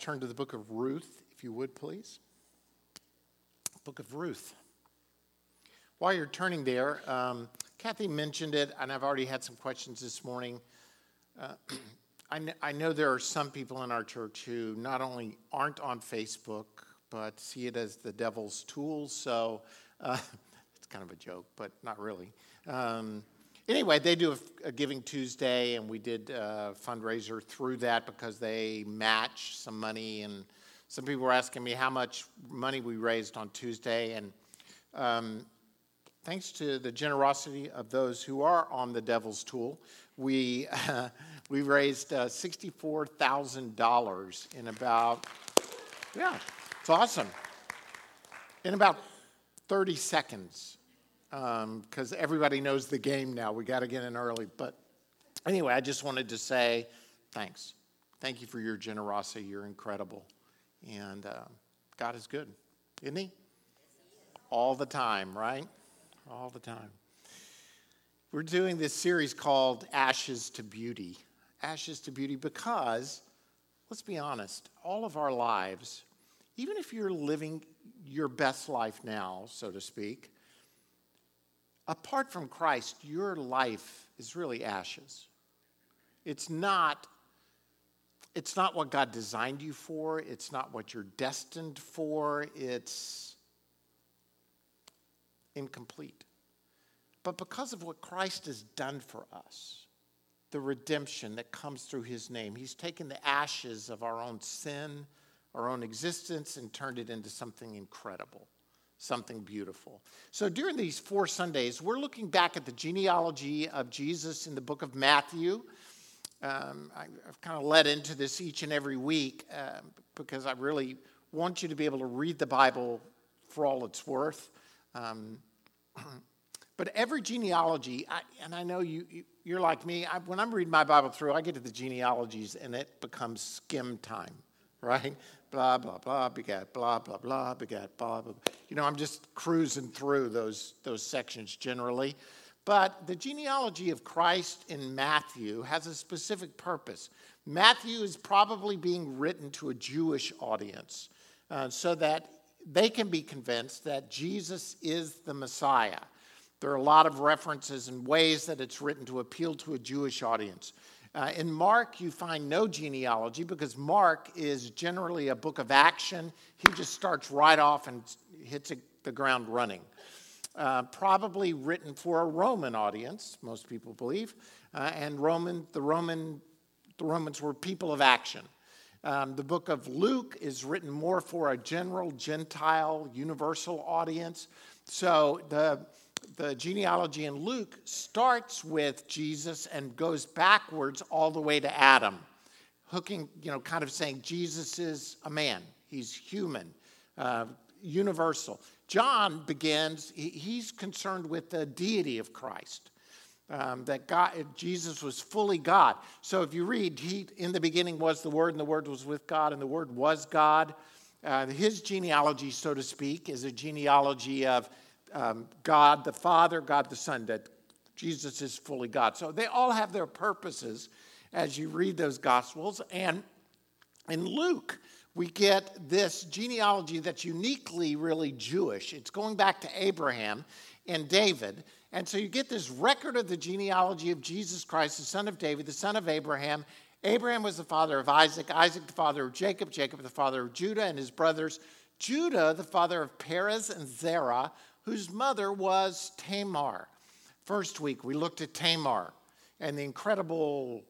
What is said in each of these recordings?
Turn to the book of Ruth, if you would, please. Book of Ruth. While you're turning there, um, Kathy mentioned it, and I've already had some questions this morning. Uh, I, kn- I know there are some people in our church who not only aren't on Facebook, but see it as the devil's tool. So uh, it's kind of a joke, but not really. Um, anyway, they do a, a, Giving Tuesday, and we did a fundraiser through that because they match some money. And some people were asking me how much money we raised on Tuesday. And um, thanks to the generosity of those who are on the devil's tool, we, uh, we raised uh, $64,000 in about, yeah, it's awesome. In about 30 seconds because um, everybody knows the game now. We got to get in early. But anyway, I just wanted to say thanks. Thank you for your generosity. You're incredible. And uh, God is good, isn't He? All the time, right? All the time. We're doing this series called Ashes to Beauty. Ashes to Beauty because, let's be honest, all of our lives, even if you're living your best life now, so to speak, apart from Christ, your life is really ashes. It's not it's not what God designed you for, it's not what you're destined for, it's incomplete. But because of what Christ has done for us, the redemption that comes through his name, he's taken the ashes of our own sin, our own existence, and turned it into something incredible something beautiful. So during these four Sundays, we're looking back at the genealogy of Jesus in the book of Matthew. Um, I, have kind of led into this each and every week uh, because I really want you to be able to read the Bible for all it's worth. Um, but every genealogy, I, and I know you, you are like me. I, when I'm reading my Bible through, I get to the genealogies and it becomes skim time, right? blah, blah, blah, begat, blah, blah, blah, begat, blah, blah. You know, I'm just cruising through those, those sections generally. But the genealogy of Christ in Matthew has a specific purpose. Matthew is probably being written to a Jewish audience uh, so that they can be convinced that Jesus is the Messiah. There are a lot of references and ways that it's written to appeal to a Jewish audience. Uh, in Mark, you find no genealogy because Mark is generally a book of action. He just starts right off and hits the ground running. Uh, probably written for a Roman audience, most people believe, uh, and Roman, the Roman, the Romans were people of action. Um, the book of Luke is written more for a general Gentile, universal audience. So the the genealogy in Luke starts with Jesus and goes backwards all the way to Adam, hooking, you know, kind of saying Jesus is a man, he's human, uh, universal. John begins, he's concerned with the deity of Christ. Um, that God, Jesus was fully God. So if you read, he in the beginning was the Word, and the Word was with God, and the Word was God. Uh, his genealogy, so to speak, is a genealogy of um, God the Father, God the Son, that Jesus is fully God. So they all have their purposes as you read those Gospels. And in Luke, we get this genealogy that's uniquely really Jewish. It's going back to Abraham and David. And so you get this record of the genealogy of Jesus Christ, the son of David, the son of Abraham. Abraham was the father of Isaac, Isaac the father of Jacob, Jacob the father of Judah and his brothers, Judah the father of Perez and Zerah, whose mother was Tamar. First week, we looked at Tamar and the incredible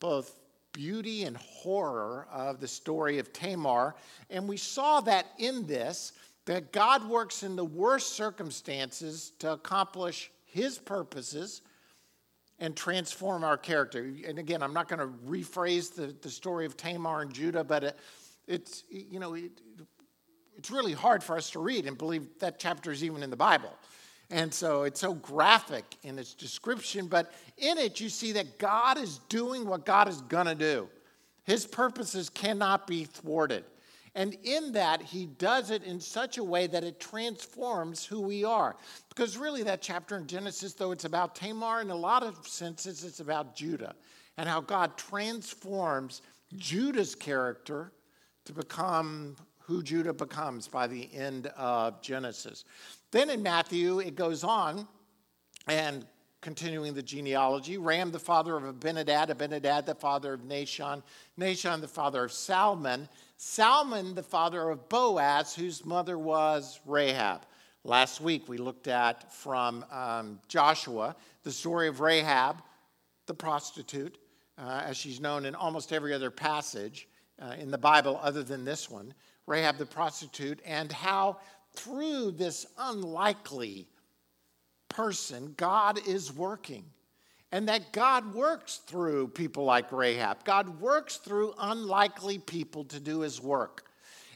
both beauty and horror of the story of Tamar. And we saw that in this, that God works in the worst circumstances to accomplish his purposes and transform our character. And again, I'm not going to rephrase the, the story of Tamar and Judah, but it, it's, you know, it, it's really hard for us to read and believe that chapter is even in the Bible. And so it's so graphic in its description, but in it you see that God is doing what God is going to do. His purposes cannot be thwarted. And in that, he does it in such a way that it transforms who we are. Because really, that chapter in Genesis, though it's about Tamar, in a lot of senses, it's about Judah and how God transforms Judah's character to become who Judah becomes by the end of Genesis. Then in Matthew, it goes on and continuing the genealogy Ram, the father of Amminadab, Amminadab, the father of Nahshon, Nahshon, the father of Salmon, Salmon, the father of Boaz, whose mother was Rahab. Last week, we looked at from um, Joshua the story of Rahab, the prostitute, uh, as she's known in almost every other passage uh, in the Bible other than this one. Rahab the prostitute, and how through this unlikely person, God is working. And that God works through people like Rahab. God works through unlikely people to do his work.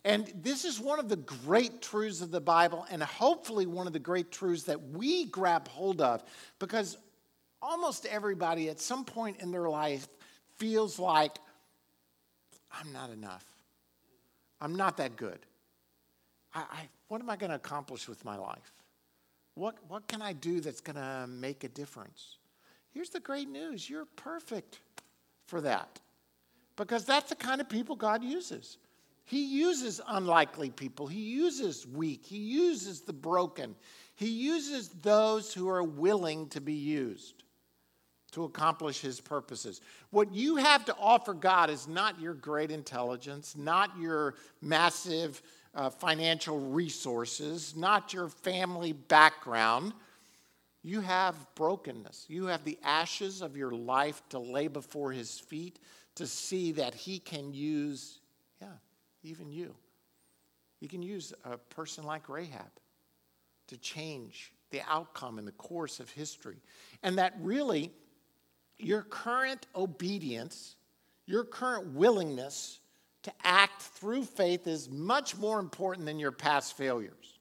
And this is one of the great truths of the Bible, and hopefully one of the great truths that we grab hold of, because almost everybody at some point in their life feels like, I'm not enough. I'm not that good. I, I, what am I going to accomplish with my life? What, what can I do that's going to make a difference? Here's the great news you're perfect for that. Because that's the kind of people God uses. He uses unlikely people, He uses weak, He uses the broken, He uses those who are willing to be used to accomplish His purposes. What you have to offer God is not your great intelligence, not your massive uh, financial resources, not your family background. You have brokenness. You have the ashes of your life to lay before His feet to see that He can use yeah, even you. He can use a person like Rahab to change the outcome in the course of history. And that really, your current obedience, your current willingness to act through faith is much more important than your past failures.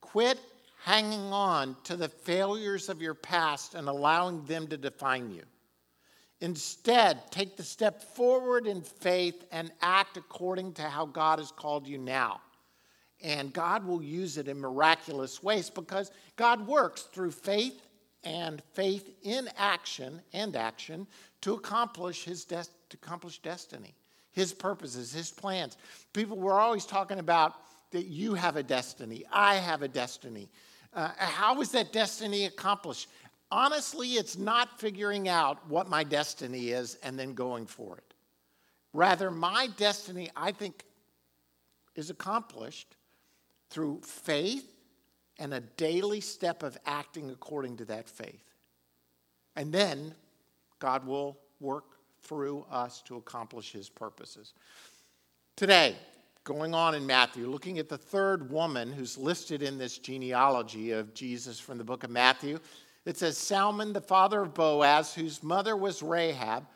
Quit hanging on to the failures of your past and allowing them to define you. Instead, take the step forward in faith and act according to how God has called you now. And God will use it in miraculous ways because God works through faith and faith in action and action to accomplish his to accomplish destiny, his purposes, his plans. People were always talking about that you have a destiny, I have a destiny. Uh, how is that destiny accomplished? honestly, it's not figuring out what my destiny is and then going for it. Rather, my destiny, I think, is accomplished through faith and a daily step of acting according to that faith. And then God will work through us to accomplish his purposes. Today, going on in Matthew, looking at the third woman who's listed in this genealogy of Jesus from the book of Matthew. It says Salmon, the father of Boaz, whose mother was Rahab,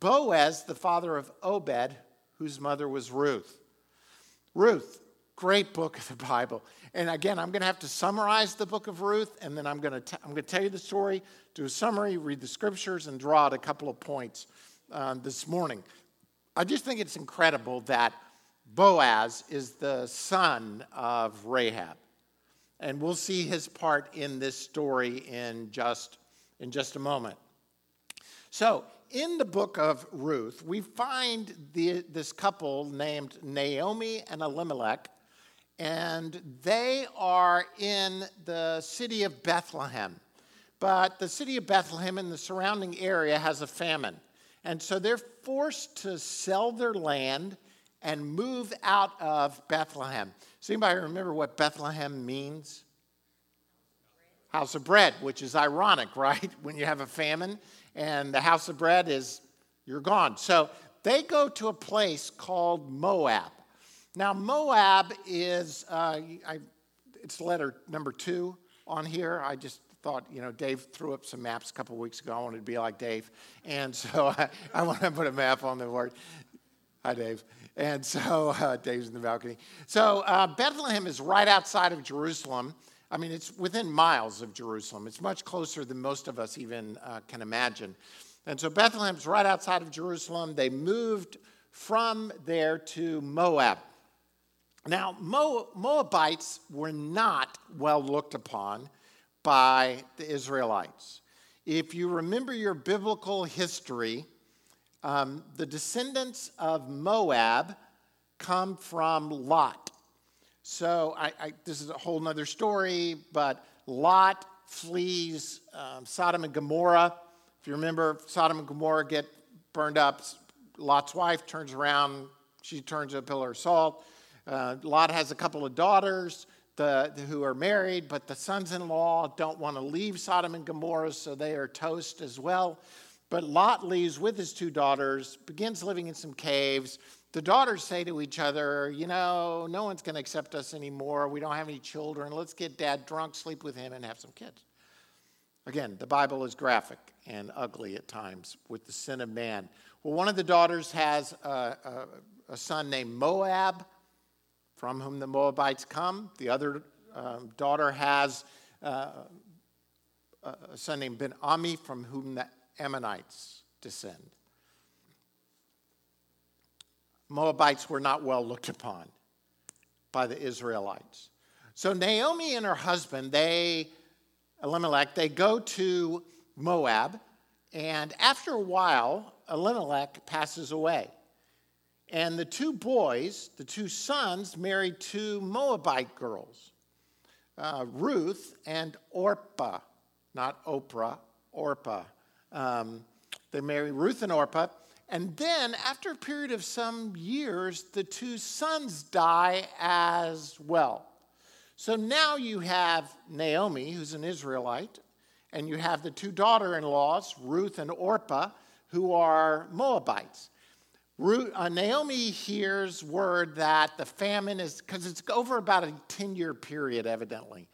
Boaz, the father of Obed, whose mother was Ruth. Ruth, great book of the Bible. And again, I'm going to have to summarize the book of Ruth, and then I'm going to, t- I'm going to tell you the story, do a summary, read the scriptures, and draw out a couple of points uh, this morning. I just think it's incredible that Boaz is the son of Rahab. And we'll see his part in this story in just, in just a moment. So, in the book of Ruth, we find the, this couple named Naomi and Elimelech, and they are in the city of Bethlehem. But the city of Bethlehem and the surrounding area has a famine. And so they're forced to sell their land and move out of Bethlehem. Does anybody remember what Bethlehem means? House of bread, which is ironic, right? When you have a famine and the house of bread is, you're gone. So they go to a place called Moab. Now, Moab is, uh, I, it's letter number two on here. I just thought, you know, Dave threw up some maps a couple weeks ago. I wanted to be like Dave. And so I, I want to put a map on the board. Hi, Dave. And so uh, Dave's in the balcony. So uh, Bethlehem is right outside of Jerusalem. I mean, it's within miles of Jerusalem. It's much closer than most of us even uh, can imagine. And so Bethlehem's right outside of Jerusalem. They moved from there to Moab. Now, Moabites were not well looked upon by the Israelites. If you remember your biblical history, um, the descendants of Moab come from Lot. So I, I, this is a whole other story, but Lot flees um, Sodom and Gomorrah. If you remember, Sodom and Gomorrah get burned up. Lot's wife turns around, she turns a pillar of salt. Uh, Lot has a couple of daughters the, who are married, but the sons in law don't want to leave Sodom and Gomorrah, so they are toast as well. But Lot leaves with his two daughters, begins living in some caves. The daughters say to each other, You know, no one's going to accept us anymore. We don't have any children. Let's get dad drunk, sleep with him, and have some kids. Again, the Bible is graphic and ugly at times with the sin of man. Well, one of the daughters has a, a, a son named Moab, from whom the Moabites come. The other um, daughter has uh, a son named Ben Ami, from whom the Ammonites descend. Moabites were not well looked upon by the Israelites. So Naomi and her husband, they, Elimelech, they go to Moab, and after a while, Elimelech passes away. And the two boys, the two sons, married two Moabite girls, uh, Ruth and Orpah, not Oprah, Orpah. Um, they marry Ruth and Orpah. And then, after a period of some years, the two sons die as well. So now you have Naomi, who's an Israelite, and you have the two daughter in laws, Ruth and Orpah, who are Moabites. Uh, Naomi hears word that the famine is, because it's over about a 10 year period, evidently.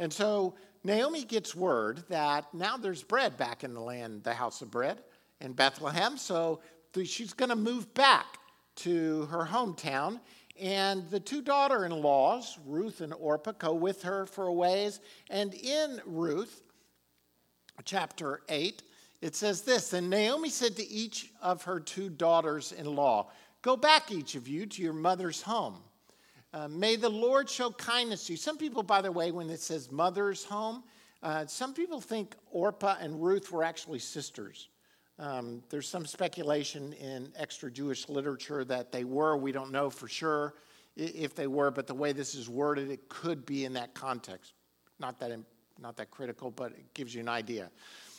And so Naomi gets word that now there's bread back in the land, the house of bread in Bethlehem. So she's going to move back to her hometown. And the two daughter in laws, Ruth and Orpah, go with her for a ways. And in Ruth, chapter 8, it says this And Naomi said to each of her two daughters in law, Go back, each of you, to your mother's home. Uh, may the Lord show kindness to you. Some people, by the way, when it says mother's home, uh, some people think Orpah and Ruth were actually sisters. Um, there's some speculation in extra Jewish literature that they were. We don't know for sure if they were, but the way this is worded, it could be in that context. Not that, not that critical, but it gives you an idea.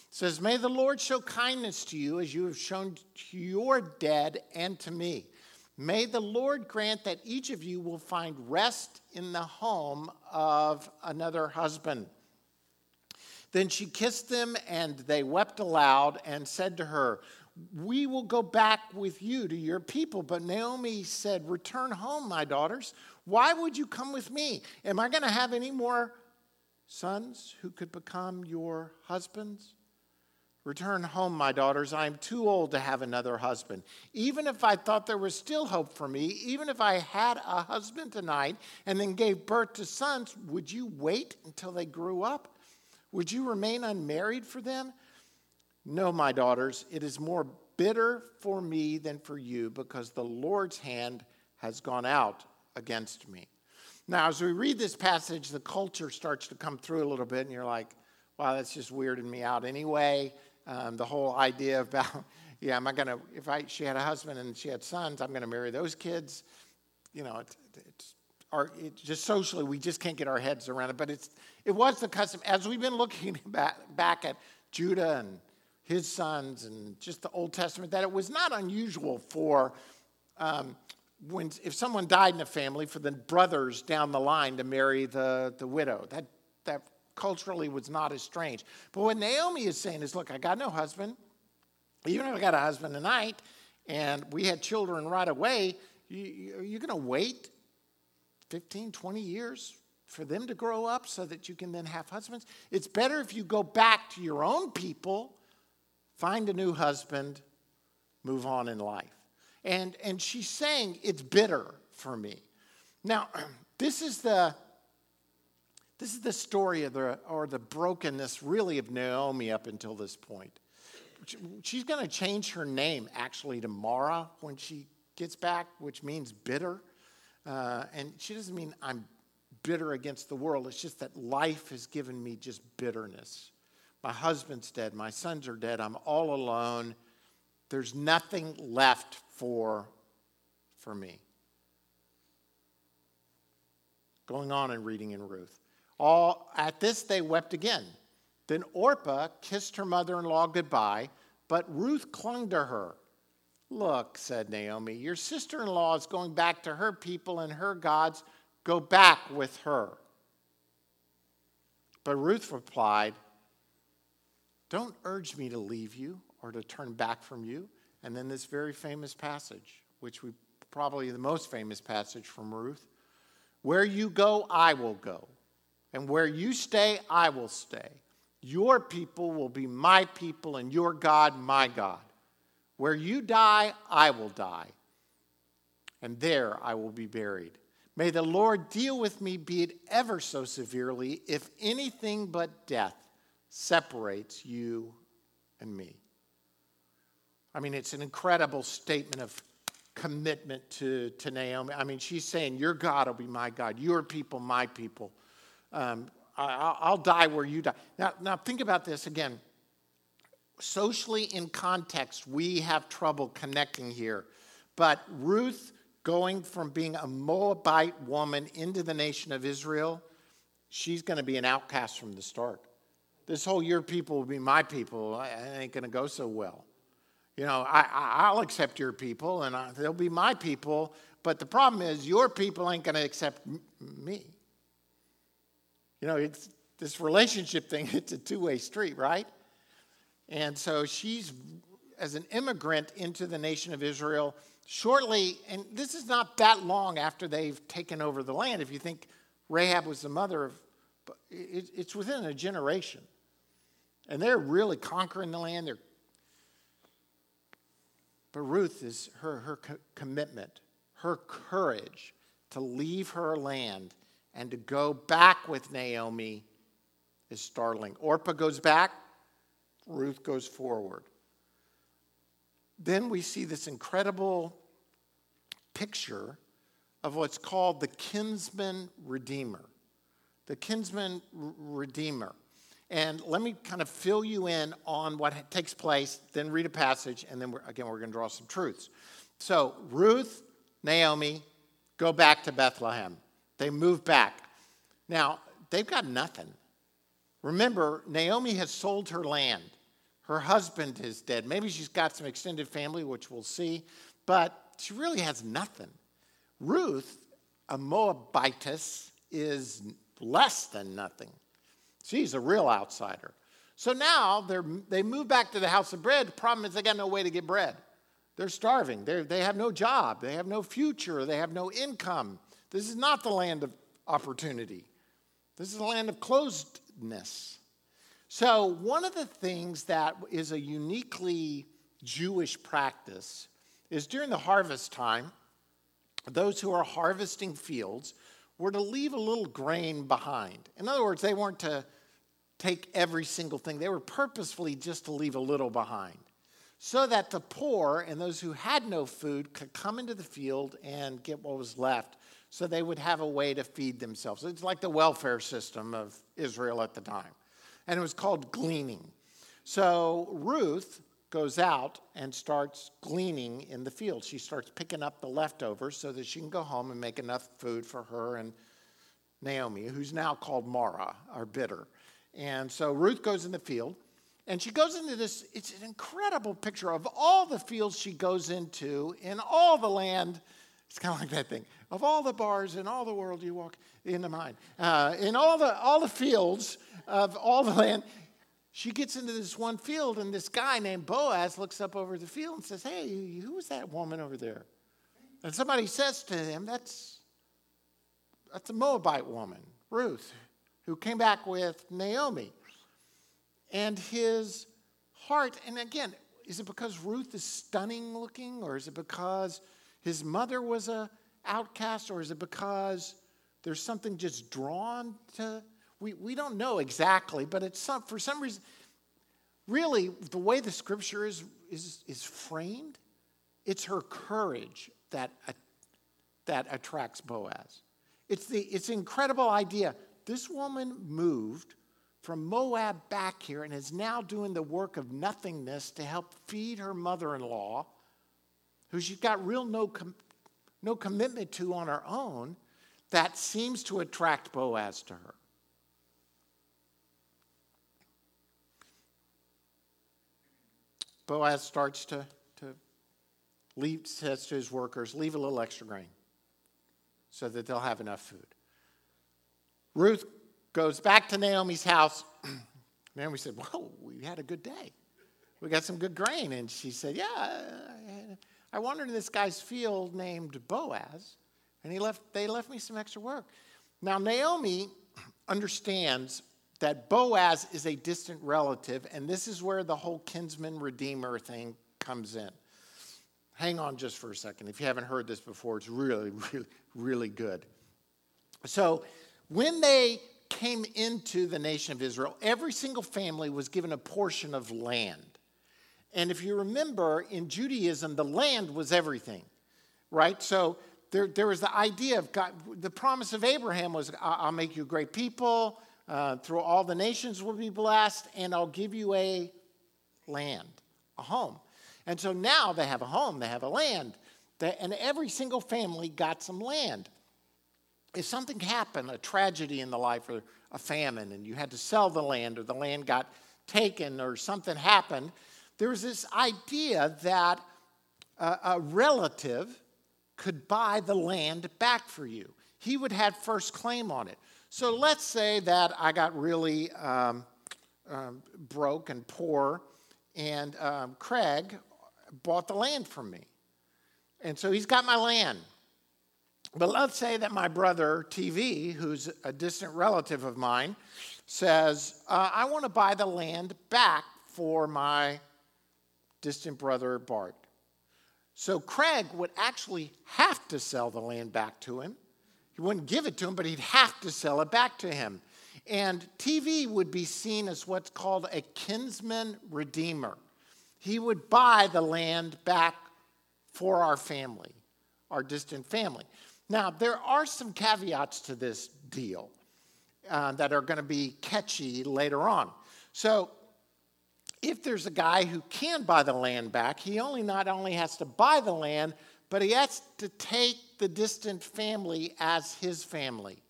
It says, May the Lord show kindness to you as you have shown to your dead and to me. May the Lord grant that each of you will find rest in the home of another husband. Then she kissed them, and they wept aloud and said to her, We will go back with you to your people. But Naomi said, Return home, my daughters. Why would you come with me? Am I going to have any more sons who could become your husbands? Return home, my daughters. I am too old to have another husband. Even if I thought there was still hope for me, even if I had a husband tonight and then gave birth to sons, would you wait until they grew up? Would you remain unmarried for them? No, my daughters, it is more bitter for me than for you because the Lord's hand has gone out against me. Now, as we read this passage, the culture starts to come through a little bit, and you're like, wow, that's just weirding me out anyway. Um, the whole idea about, yeah, am I going to, if I, she had a husband and she had sons, I'm going to marry those kids. You know, it's, it's our, it just socially, we just can't get our heads around it. But it's, it was the custom. As we've been looking back, back at Judah and his sons and just the Old Testament, that it was not unusual for um, when if someone died in a family for the brothers down the line to marry the, the widow. That that culturally was not as strange. But what Naomi is saying is, look, I got no husband. Even if I got a husband tonight and we had children right away, you, are you going to wait 15, 20 years for them to grow up so that you can then have husbands? It's better if you go back to your own people, find a new husband, move on in life. And, and she's saying it's bitter for me. Now, this is the this is the story of the, or the brokenness, really, of Naomi up until this point. She's going to change her name actually to Mara when she gets back, which means bitter. Uh, and she doesn't mean I'm bitter against the world. It's just that life has given me just bitterness. My husband's dead. My sons are dead. I'm all alone. There's nothing left for, for me. going on and reading in Ruth. All at this they wept again. Then Orpah kissed her mother-in-law goodbye, but Ruth clung to her. Look, said Naomi, your sister-in-law is going back to her people and her gods. Go back with her. But Ruth replied, Don't urge me to leave you or to turn back from you. And then this very famous passage, which we probably the most famous passage from Ruth Where you go, I will go. And where you stay, I will stay. Your people will be my people, and your God, my God. Where you die, I will die. And there I will be buried. May the Lord deal with me, be it ever so severely, if anything but death separates you and me. I mean, it's an incredible statement of commitment to, to Naomi. I mean, she's saying, Your God will be my God, your people, my people. Um, I, will die where you die. Now, now, think about this again. Socially, in context, we have trouble connecting here. But Ruth going from being a Moabite woman into the nation of Israel, she's going to be an outcast from the start. This whole year, people will be my people. It ain't going to go so well. You know, I, will accept your people and I, they'll be my people, but the problem is your people ain't going to accept me. You know, it's this relationship thing, it's a two way street, right? And so she's, as an immigrant into the nation of Israel, shortly, and this is not that long after they've taken over the land. If you think Rahab was the mother of, it's within a generation. And they're really conquering the land. They're, but Ruth is her, her co- commitment, her courage to leave her land and to go back with Naomi is startling. Orpah goes back, Ruth goes forward. Then we see this incredible picture of what's called the kinsman redeemer. The kinsman redeemer. And let me kind of fill you in on what takes place, then read a passage, and then we're, again, we're going to draw some truths. So, Ruth, Naomi go back to Bethlehem. They move back. Now, they've got nothing. Remember, Naomi has sold her land. Her husband is dead. Maybe she's got some extended family, which we'll see, but she really has nothing. Ruth, a Moabitess, is less than nothing. She's a real outsider. So now they move back to the house of bread. The problem is they got no way to get bread. They're starving. They're, they have no job. They have no future. They have no income. This is not the land of opportunity. This is a land of closedness. So, one of the things that is a uniquely Jewish practice is during the harvest time, those who are harvesting fields were to leave a little grain behind. In other words, they weren't to take every single thing, they were purposefully just to leave a little behind so that the poor and those who had no food could come into the field and get what was left so they would have a way to feed themselves. It's like the welfare system of Israel at the time. And it was called gleaning. So Ruth goes out and starts gleaning in the field. She starts picking up the leftovers so that she can go home and make enough food for her and Naomi, who's now called Mara, or bitter. And so Ruth goes in the field and she goes into this, it's an incredible picture of all the fields she goes into in all the land. It's kind of like that thing. Of all the bars in all the world you walk into mine. Uh, in all the, all the fields of all the land, she gets into this one field, and this guy named Boaz looks up over the field and says, Hey, who is that woman over there? And somebody says to him, That's, that's a Moabite woman, Ruth, who came back with Naomi and his heart. And again, is it because Ruth is stunning looking, or is it because his mother was a outcast, or is it because there's something just drawn to? We, we don't know exactly, but it's some, for some reason, really, the way the scripture is, is, is framed, it's her courage that, uh, that attracts Boaz. It's the it's incredible idea. This woman moved from Moab back here and is now doing the work of nothingness to help feed her mother in law, who she's got real no, com- no commitment to on her own. that seems to attract Boaz to her. Boaz starts to, to leave, says to his workers, leave a little extra grain so that they'll have enough food. Ruth goes back to Naomi's house. Naomi said, Whoa, we had a good day. We got some good grain. And she said, Yeah, I wandered in this guy's field named Boaz, and he left, they left me some extra work. Now, Naomi understands that Boaz is a distant relative, and this is where the whole kinsman redeemer thing comes in. Hang on just for a second. If you haven't heard this before, it's really, really, really good. So, when they came into the nation of Israel, every single family was given a portion of land. And if you remember, in Judaism, the land was everything, right? So there, there was the idea of God, the promise of Abraham was, I'll make you a great people, uh, through all the nations will be blessed, and I'll give you a land, a home. And so now they have a home, they have a land, and every single family got some land. If something happened, a tragedy in the life or a famine, and you had to sell the land, or the land got taken, or something happened, there was this idea that a, a relative could buy the land back for you. He would have first claim on it. So let's say that I got really um, um, broke and poor, and um, Craig bought the land from me. And so he's got my land. But let's say that my brother, TV, who's a distant relative of mine, says, uh, I want to buy the land back for my distant brother, Bart. So Craig would actually have to sell the land back to him he wouldn't give it to him, but he'd have to sell it back to him. And TV would be seen as what's called a kinsman redeemer. He would buy the land back for our family, our distant family. Now, there are some caveats to this deal uh, that are going to be catchy later on. So, if there's a guy who can buy the land back, he only not only has to buy the land, but he has to take the distant family as his family.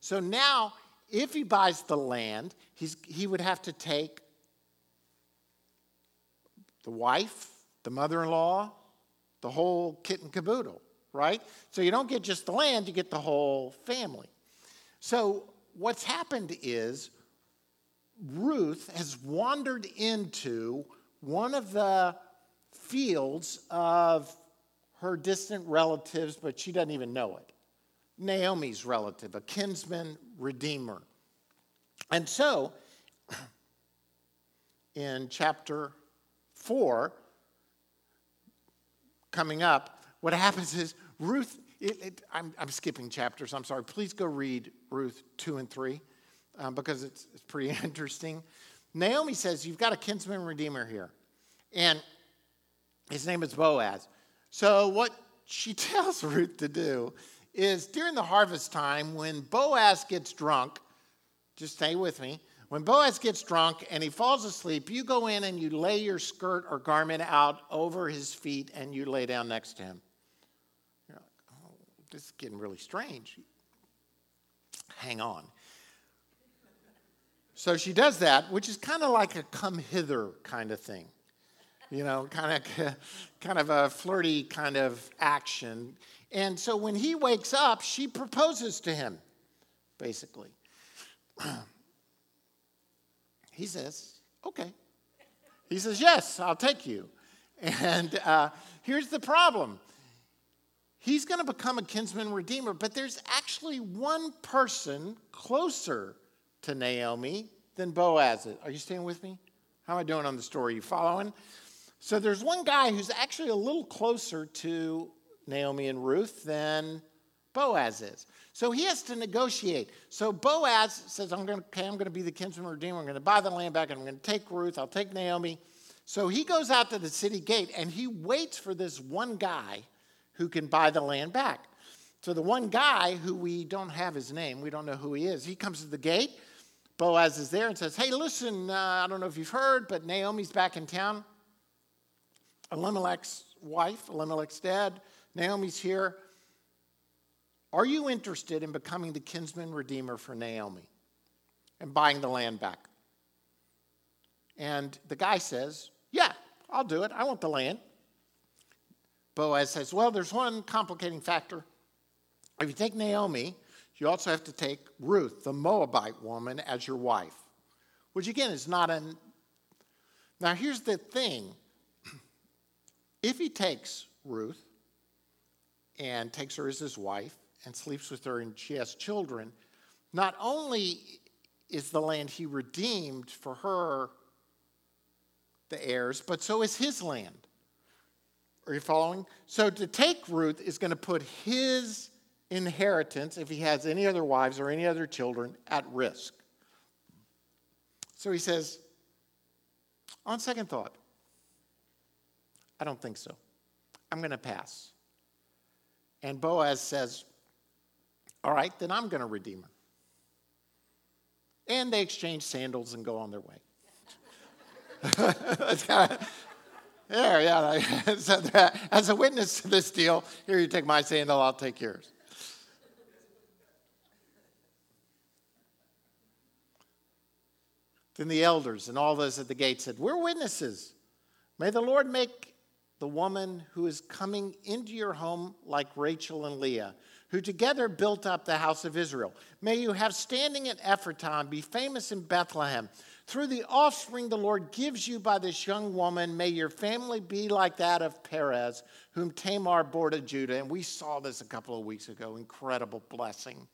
So now, if he buys the land, he would have to take the wife, the mother in law, the whole kit and caboodle, right? So you don't get just the land, you get the whole family. So what's happened is Ruth has wandered into one of the fields of her distant relatives, but she doesn't even know it. Naomi's relative, a kinsman redeemer. And so, in chapter 4, coming up, what happens is Ruth, it, it, I'm, I'm, skipping chapters, I'm sorry. Please go read Ruth 2 and 3 um, because it's, it's pretty interesting. Naomi says, You've got a kinsman redeemer here. And his name is Boaz. So, what she tells Ruth to do is during the harvest time, when Boaz gets drunk, just stay with me. When Boaz gets drunk and he falls asleep, you go in and you lay your skirt or garment out over his feet and you lay down next to him. You're like, oh, this is getting really strange. Hang on. So she does that, which is kind of like a come hither kind of thing you know, kind of, kind of a flirty kind of action. And so when he wakes up, she proposes to him, basically. he says, okay. He says, yes, I'll take you. And uh, here's the problem he's going to become a kinsman redeemer, but there's actually one person closer to Naomi than Boaz is. Are you staying with me? How am I doing on the story? You following? So there's one guy who's actually a little closer to Naomi and Ruth than Boaz is. So he has to negotiate. So Boaz says, I'm going to, okay, I'm going to be the kinsman redeemer. I'm going to buy the land back and I'm going to take Ruth. I'll take Naomi. So he goes out to the city gate and he waits for this one guy who can buy the land back. So the one guy who we don't have his name, we don't know who he is, he comes to the gate. Boaz is there and says, Hey, listen, uh, I don't know if you've heard, but Naomi's back in town. Elimelech's wife, Elimelech's dad, Naomi's here. Are you interested in becoming the kinsman redeemer for Naomi and buying the land back? And the guy says, Yeah, I'll do it. I want the land. Boaz says, Well, there's one complicating factor. If you take Naomi, you also have to take Ruth, the Moabite woman, as your wife, which again is not an. Now, here's the thing if he takes Ruth and takes her as his wife and sleeps with her and she has children, not only is the land he redeemed for her the heirs, but so is his land. Are you following? So to take Ruth is going to put his inheritance, if he has any other wives or any other children, at risk. So he says, on second thought, I don't think so. I'm going to pass. And Boaz says, All right, then I'm going to redeem her. And they exchange sandals and go on their way. yeah, yeah. As a witness to this deal, here you take my sandal, I'll take yours. Then the elders and all those at the gate said, We're witnesses. May the Lord make the woman who is coming into your home like Rachel and Leah, who together built up the house of Israel. May you have standing at Ephraim, be famous in Bethlehem. Through the offspring the Lord gives you by this young woman, may your family be like that of Perez, whom Tamar bore to Judah. And we saw this a couple of weeks ago incredible blessing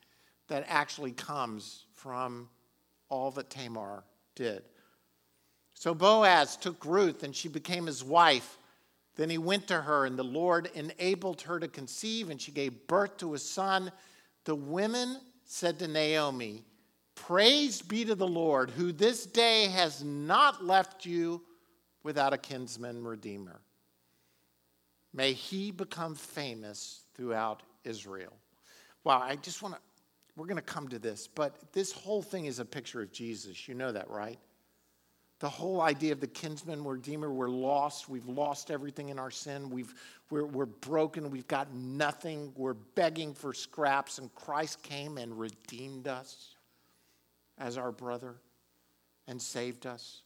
that actually comes from all that Tamar did. So Boaz took Ruth and she became his wife. Then he went to her, and the Lord enabled her to conceive, and she gave birth to a son. The women said to Naomi, Praise be to the Lord, who this day has not left you without a kinsman redeemer. May he become famous throughout Israel. Wow, I just want to, we're going to come to this, but this whole thing is a picture of Jesus. You know that, right? The whole idea of the kinsman redeemer, we're lost. We've lost everything in our sin. We've, we're, we're broken. We've got nothing. We're begging for scraps, and Christ came and redeemed us as our brother and saved us.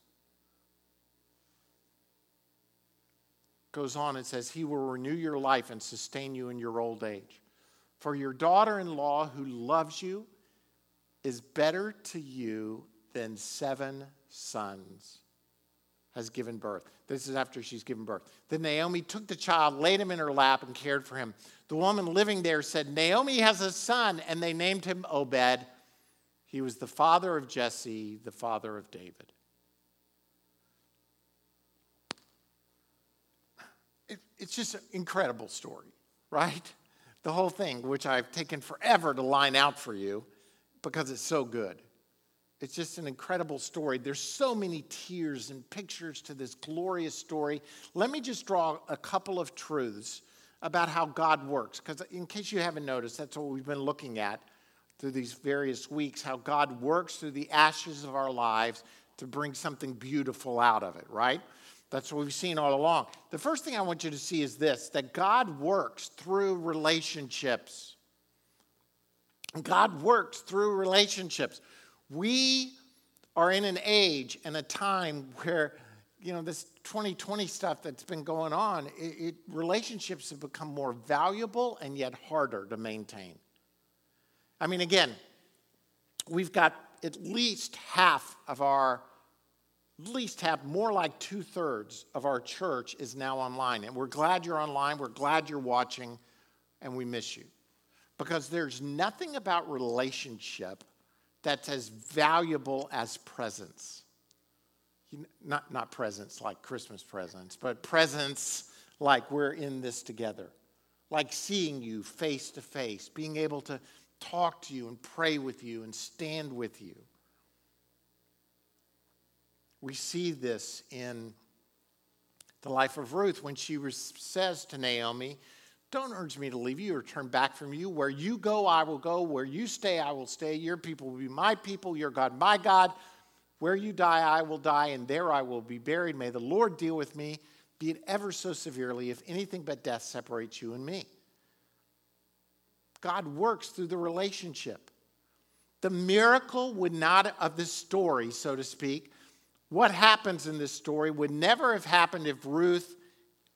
Goes on and says, He will renew your life and sustain you in your old age. For your daughter in law who loves you is better to you than seven sons has given birth. This is after she's given birth. Then Naomi took the child, laid him in her lap, and cared for him. The woman living there said, Naomi has a son, and they named him Obed. He was the father of Jesse, the father of David. It, it's just an incredible story, right? The whole thing, which I've taken forever to line out for you because it's so good. It's just an incredible story. There's so many tears and pictures to this glorious story. Let me just draw a couple of truths about how God works, because in case you haven't noticed, that's what we've been looking at through these various weeks how God works through the ashes of our lives to bring something beautiful out of it, right? That's what we've seen all along. The first thing I want you to see is this that God works through relationships. God works through relationships. We are in an age and a time where, you know, this 2020 stuff that's been going on, it, it, relationships have become more valuable and yet harder to maintain. I mean, again, we've got at least half of our, least have more like two thirds of our church is now online. And we're glad you're online, we're glad you're watching, and we miss you. Because there's nothing about relationship that's as valuable as presents. Not, not presents like Christmas presents, but presents like we're in this together. Like seeing you face to face, being able to talk to you and pray with you and stand with you. We see this in the life of Ruth when she says to Naomi, don't urge me to leave you or turn back from you. Where you go, I will go. Where you stay, I will stay. Your people will be my people, your God, my God. Where you die, I will die, and there I will be buried. May the Lord deal with me, be it ever so severely, if anything but death separates you and me. God works through the relationship. The miracle would not, of this story, so to speak, what happens in this story would never have happened if Ruth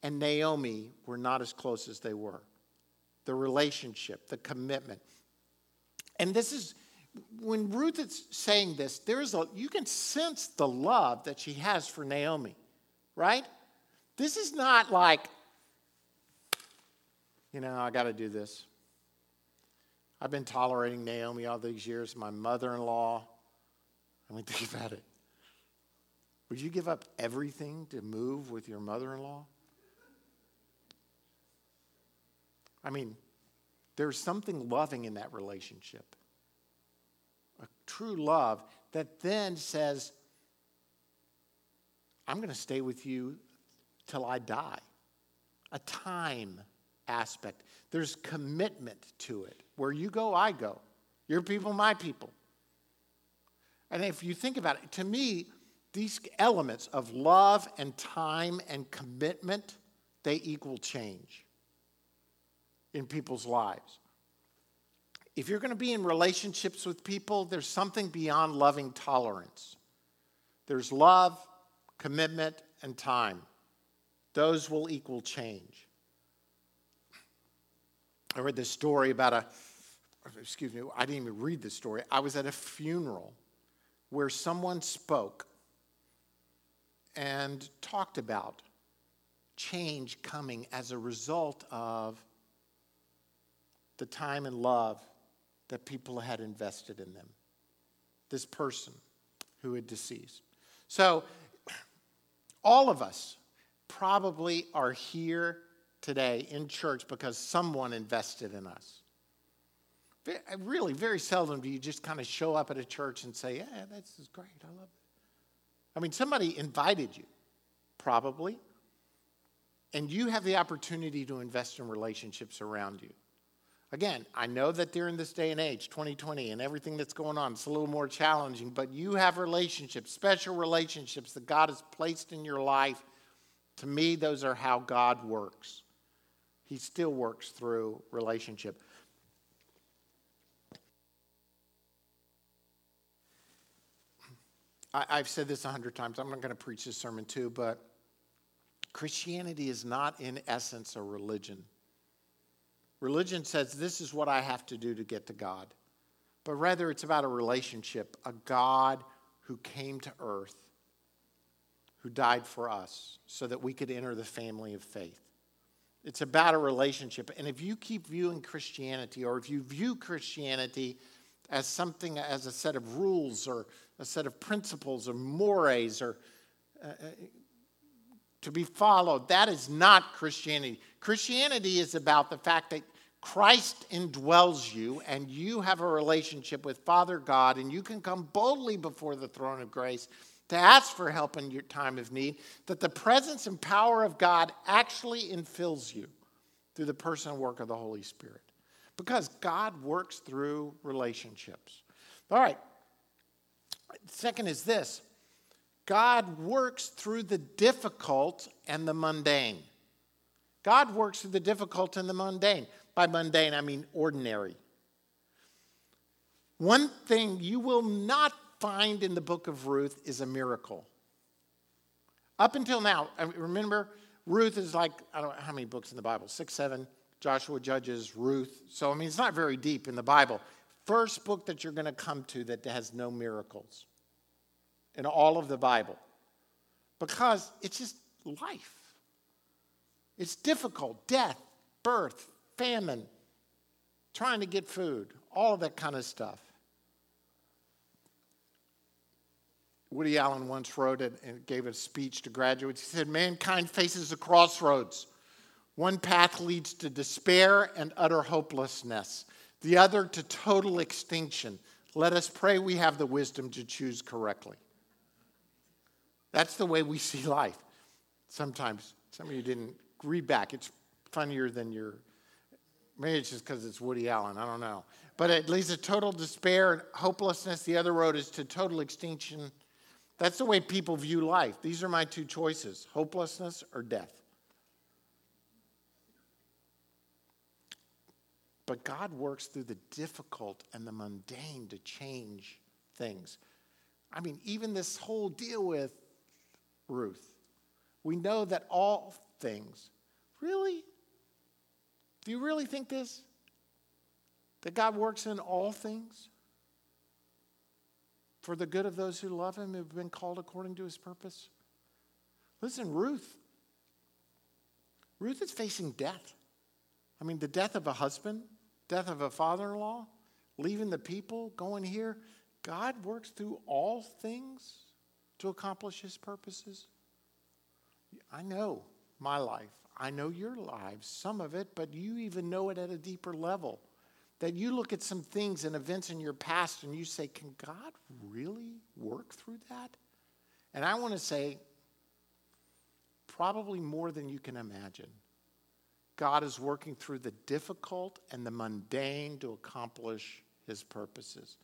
and Naomi were not as close as they were. The relationship, the commitment. And this is when Ruth is saying this, there's a you can sense the love that she has for Naomi, right? This is not like, you know, I got to do this. I've been tolerating Naomi all these years, my mother in law. I mean, think about it. Would you give up everything to move with your mother in law? I mean, there's something loving in that relationship. A true love that then says, I'm going to stay with you till I die. A time aspect. There's commitment to it. Where you go, I go. Your people, my people. And if you think about it, to me, these elements of love and time and commitment, they equal change in people's lives. If you're going to be in relationships with people, there's something beyond loving tolerance. There's love, commitment, and time. Those will equal change. I read this story about a, excuse me, I didn't even read this story. I was at a funeral where someone spoke and talked about change coming as a result of the time and love that people had invested in them. This person who had deceased. So, all of us probably are here today in church because someone invested in us. Really, very seldom do you just kind of show up at a church and say, Yeah, this is great. I love. I mean, somebody invited you, probably, and you have the opportunity to invest in relationships around you. Again, I know that during this day and age, 2020, and everything that's going on, it's a little more challenging, but you have relationships, special relationships that God has placed in your life. To me, those are how God works. He still works through relationship. I, have said this a hundred times. I'm not going to preach this sermon too, but Christianity is not, in essence, a religion. Religion says this is what I have to do to get to God, but rather it's about a relationship, a God who came to earth, who died for us so that we could enter the family of faith. It's about a relationship. And if you keep viewing Christianity, or if you view Christianity as something, as a set of rules or a set of principles or mores or uh, uh, to be followed. That is not Christianity. Christianity is about the fact that Christ indwells you and you have a relationship with Father God and you can come boldly before the throne of grace to ask for help in your time of need, that the presence and power of God actually infills you through the person and work of the Holy Spirit. Because God works through relationships. All right. Second is this God works through the difficult and the mundane. God works through the difficult and the mundane. By mundane, I mean ordinary. One thing you will not find in the book of Ruth is a miracle. Up until now, remember, Ruth is like, I don't know how many books in the Bible, six, seven. Joshua, Judges, Ruth. So, I mean, it's not very deep in the Bible. First book that you're going to come to that has no miracles in all of the Bible because it's just life. It's difficult death, birth, famine, trying to get food, all of that kind of stuff. Woody Allen once wrote it and gave a speech to graduates. He said, Mankind faces a crossroads. One path leads to despair and utter hopelessness, the other to total extinction. Let us pray we have the wisdom to choose correctly. That's the way we see life. Sometimes, some of you didn't read back. It's funnier than your. Maybe it's just because it's Woody Allen. I don't know. But it leads to total despair and hopelessness. The other road is to total extinction. That's the way people view life. These are my two choices hopelessness or death. But God works through the difficult and the mundane to change things. I mean, even this whole deal with Ruth, we know that all things, really? Do you really think this? That God works in all things for the good of those who love Him, who've been called according to His purpose? Listen, Ruth. Ruth is facing death. I mean, the death of a husband, death of a father in law, leaving the people, going here. God works through all things to accomplish his purposes. I know my life. I know your lives, some of it, but you even know it at a deeper level. That you look at some things and events in your past and you say, Can God really work through that? And I want to say, probably more than you can imagine. God is working through the difficult and the mundane to accomplish his purposes.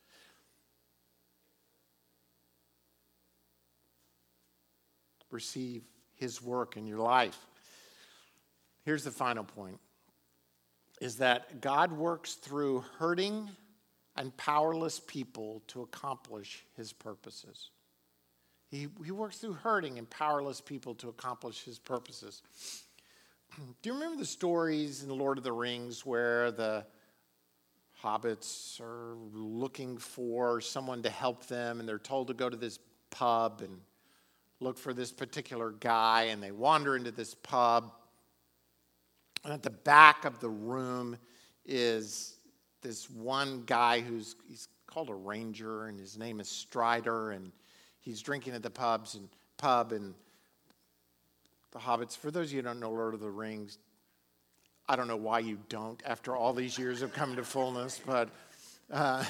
Receive his work in your life. Here's the final point is that God works through hurting and powerless people to accomplish his purposes. He, he works through hurting and powerless people to accomplish his purposes. Do you remember the stories in Lord of the Rings where the hobbits are looking for someone to help them and they're told to go to this pub and look for this particular guy and they wander into this pub? And at the back of the room is this one guy who's he's called a ranger and his name is Strider and he's drinking at the pubs and pub and the hobbits. For those of you who don't know Lord of the Rings, I don't know why you don't after all these years of coming to fullness, but uh,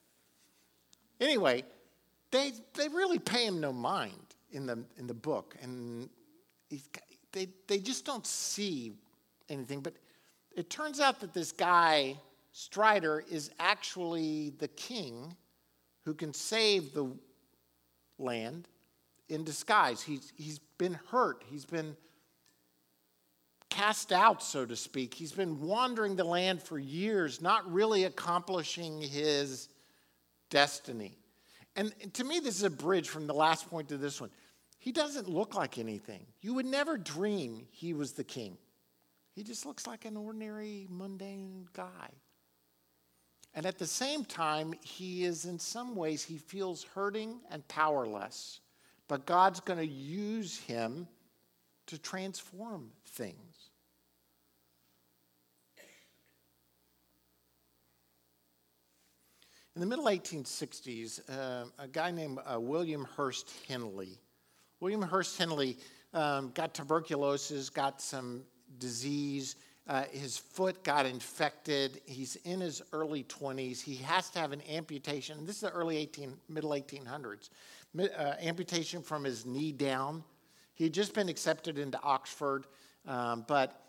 anyway, they, they really pay him no mind in the, in the book. And they, they just don't see anything. But it turns out that this guy, Strider, is actually the king who can save the land in disguise. He's, he's been hurt, he's been cast out, so to speak. He's been wandering the land for years, not really accomplishing his destiny. And to me, this is a bridge from the last point to this one. He doesn't look like anything. You would never dream he was the king. He just looks like an ordinary, mundane guy. And at the same time, he is, in some ways, he feels hurting and powerless. But God's going to use him to transform things. In the middle 1860s, uh, a guy named uh, William Ernest Henley, William Ernest Henley um, got tuberculosis, got some disease. Uh, his foot got infected. He's in his early 20s. He has to have an amputation. This is the early 18, middle 1800s uh, amputation from his knee down. He had just been accepted into Oxford, um, but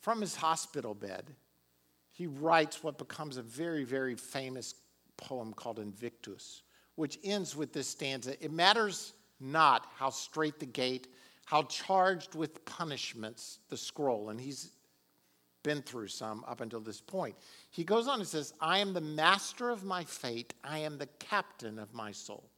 from his hospital bed, he writes what becomes a very, very famous poem called Invictus, which ends with this stanza It matters not how strait the gate, how charged with punishments the scroll. And he's been through some up until this point. He goes on and says, I am the master of my fate, I am the captain of my soul.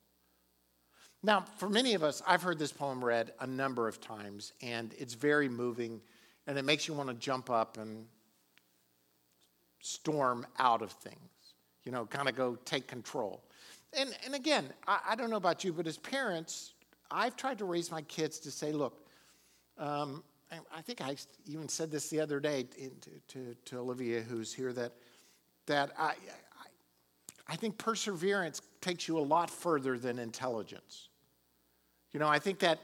Now, for many of us, I've heard this poem read a number of times, and it's very moving, and it makes you want to jump up and storm out of things, you know, kind of go take control. And, and again, I, I, don't know about you, but as parents, I've tried to raise my kids to say, look, um, I think I even said this the other day to, to, to Olivia, who's here, that, that I, I, I think perseverance takes you a lot further than intelligence. You know, I think that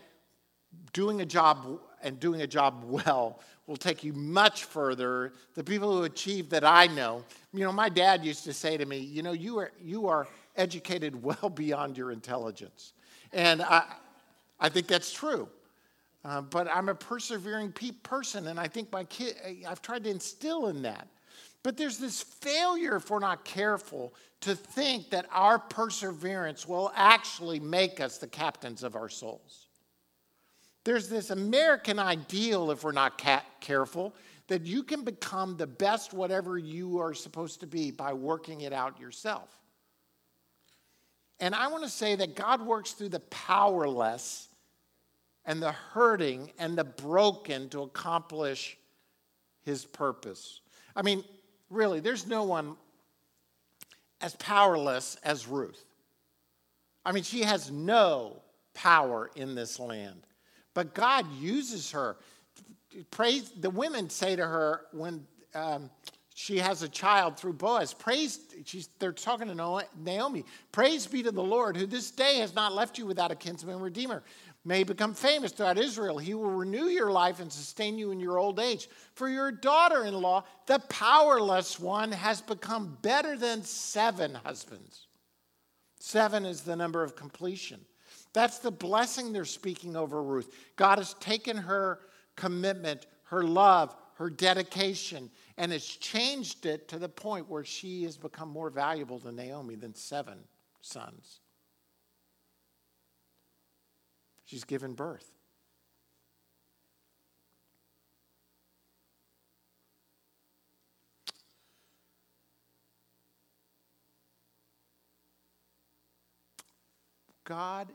doing a job and doing a job well will take you much further. The people who achieve that I know, you know, my dad used to say to me, you know, you are, you are educated well beyond your intelligence. And I, I think that's true. Uh, but I'm a persevering pe- person, and I think my kid, I've tried to instill in that. But there's this failure, if we're not careful, to think that our perseverance will actually make us the captains of our souls. There's this American ideal, if we're not ca- careful, that you can become the best whatever you are supposed to be by working it out yourself. And I want to say that God works through the powerless and the hurting and the broken to accomplish his purpose. I mean, really, there's no one as powerless as Ruth. I mean, she has no power in this land, but God uses her. Praise the women say to her when um, she has a child through Boaz. Praise, she's, they're talking to Naomi. Praise be to the Lord, who this day has not left you without a kinsman redeemer. May become famous throughout Israel. He will renew your life and sustain you in your old age. For your daughter in law, the powerless one, has become better than seven husbands. Seven is the number of completion. That's the blessing they're speaking over Ruth. God has taken her commitment, her love, her dedication, and has changed it to the point where she has become more valuable to Naomi than seven sons. She's given birth. God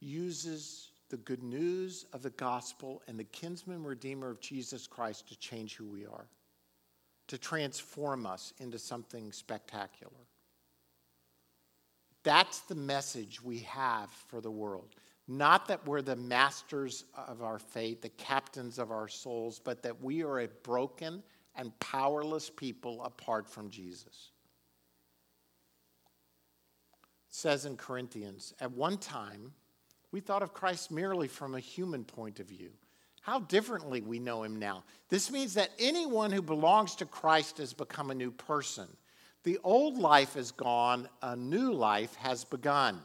uses the good news of the gospel and the kinsman redeemer of Jesus Christ to change who we are, to transform us into something spectacular. That's the message we have for the world. Not that we're the masters of our fate, the captains of our souls, but that we are a broken and powerless people apart from Jesus. It says in Corinthians, at one time, we thought of Christ merely from a human point of view. How differently we know him now. This means that anyone who belongs to Christ has become a new person. The old life is gone, a new life has begun.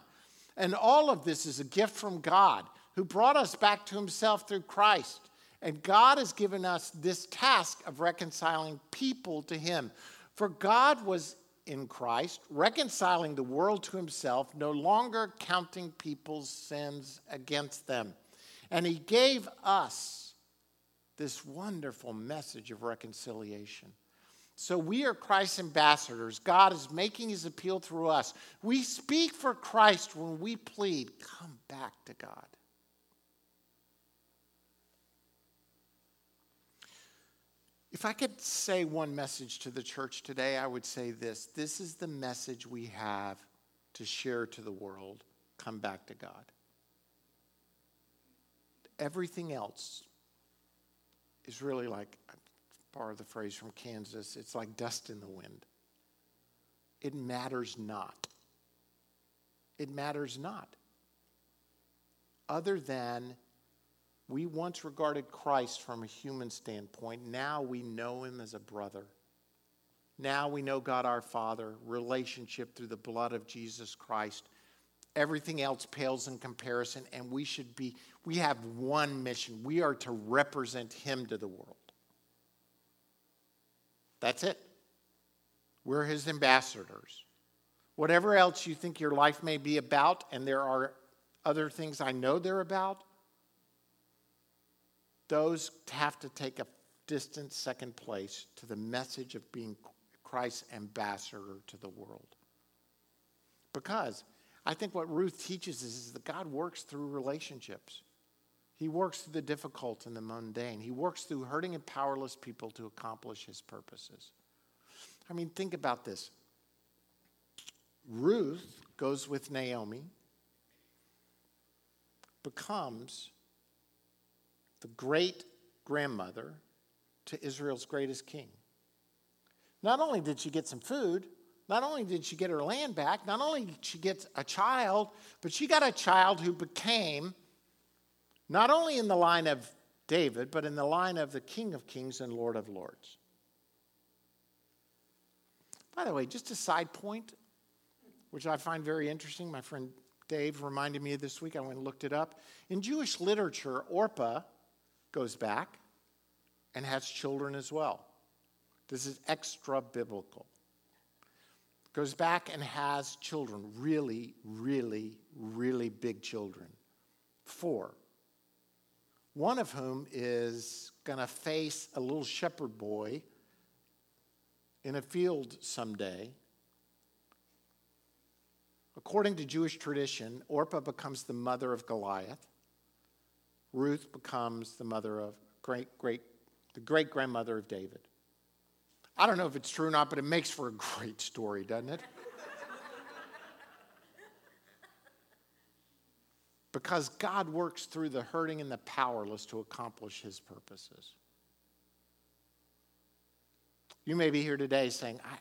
And all of this is a gift from God who brought us back to himself through Christ. And God has given us this task of reconciling people to him. For God was in Christ, reconciling the world to himself, no longer counting people's sins against them. And he gave us this wonderful message of reconciliation. So we are Christ's ambassadors. God is making his appeal through us. We speak for Christ when we plead, come back to God. If I could say one message to the church today, I would say this this is the message we have to share to the world come back to God. Everything else is really like borrow the phrase from Kansas, it's like dust in the wind. It matters not. It matters not. Other than we once regarded Christ from a human standpoint, now we know him as a brother. Now we know God our Father, relationship through the blood of Jesus Christ. Everything else pales in comparison, and we should be, we have one mission. We are to represent him to the world. That's it. We're his ambassadors. Whatever else you think your life may be about, and there are other things I know they're about, those have to take a distant second place to the message of being Christ's ambassador to the world. Because I think what Ruth teaches is, is that God works through relationships. He works through the difficult and the mundane. He works through hurting and powerless people to accomplish his purposes. I mean, think about this. Ruth goes with Naomi, becomes the great grandmother to Israel's greatest king. Not only did she get some food, not only did she get her land back, not only did she get a child, but she got a child who became not only in the line of David, but in the line of the King of Kings and Lord of Lords. By the way, just a side point, which I find very interesting. My friend Dave reminded me of this week. I went and looked it up. In Jewish literature, Orpah goes back and has children as well. This is extra biblical. Goes back and has children, really, really, really big children. Four one of whom is going to face a little shepherd boy in a field someday. According to Jewish tradition, Orpah becomes the mother of Goliath. Ruth becomes the mother of great great the great grandmother of David. I don't know if it's true or not, but it makes for a great story, doesn't it? Because God works through the hurting and the powerless to accomplish his purposes. You may be here today saying, I,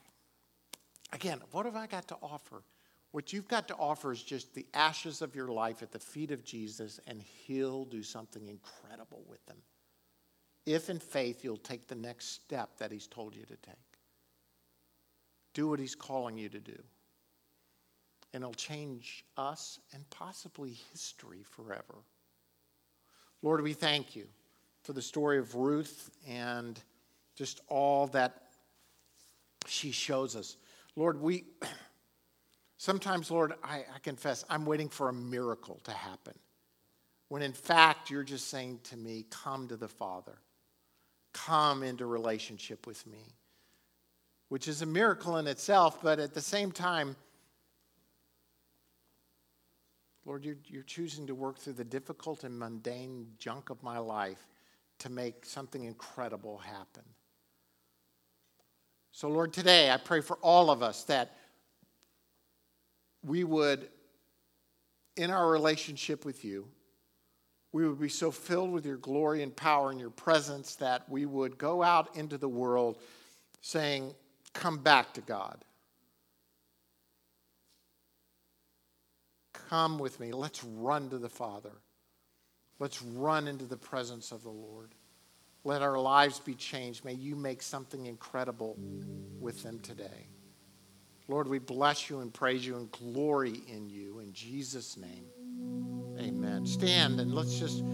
again, what have I got to offer? What you've got to offer is just the ashes of your life at the feet of Jesus, and he'll do something incredible with them. If in faith you'll take the next step that he's told you to take, do what he's calling you to do and it'll change us and possibly history forever. Lord, we thank you for the story of Ruth and just all that she shows us. Lord, we sometimes, Lord, I, I confess, I'm waiting for a miracle to happen. When in fact, you're just saying to me, Come to the Father, come into relationship with me, which is a miracle in itself, but at the same time, Lord, you're, you're choosing to work through the difficult and mundane junk of my life to make something incredible happen. So, Lord, today I pray for all of us that we would, in our relationship with you, we would be so filled with your glory and power and your presence that we would go out into the world saying, Come back to God. Come with me. Let's run to the Father. Let's run into the presence of the Lord. Let our lives be changed. May you make something incredible with them today. Lord, we bless you and praise you and glory in you. In Jesus' name, amen. Stand and let's just